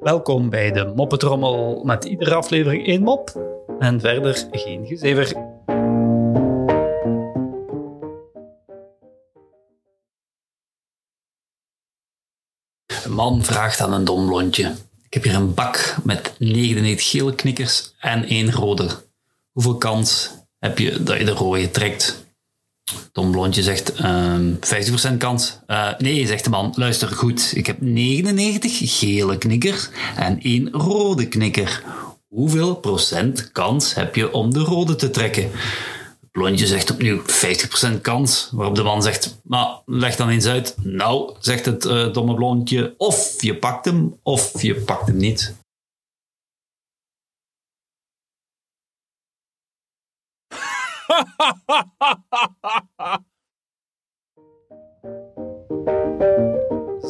Welkom bij de Moppetrommel met iedere aflevering één mop en verder geen gezever. Een man vraagt aan een dom blondje. Ik heb hier een bak met 99 gele knikkers en één rode. Hoeveel kans heb je dat je de rode trekt? Dom blondje zegt ehm 50% kans. Eh, nee, zegt de man, luister goed. Ik heb 99 gele knikkers en één rode knikker. Hoeveel procent kans heb je om de rode te trekken? Blondje zegt opnieuw 50% kans. Waarop de man zegt, maar leg dan eens uit. Nou, zegt het eh, domme blondje, of je pakt hem, of je pakt hem niet.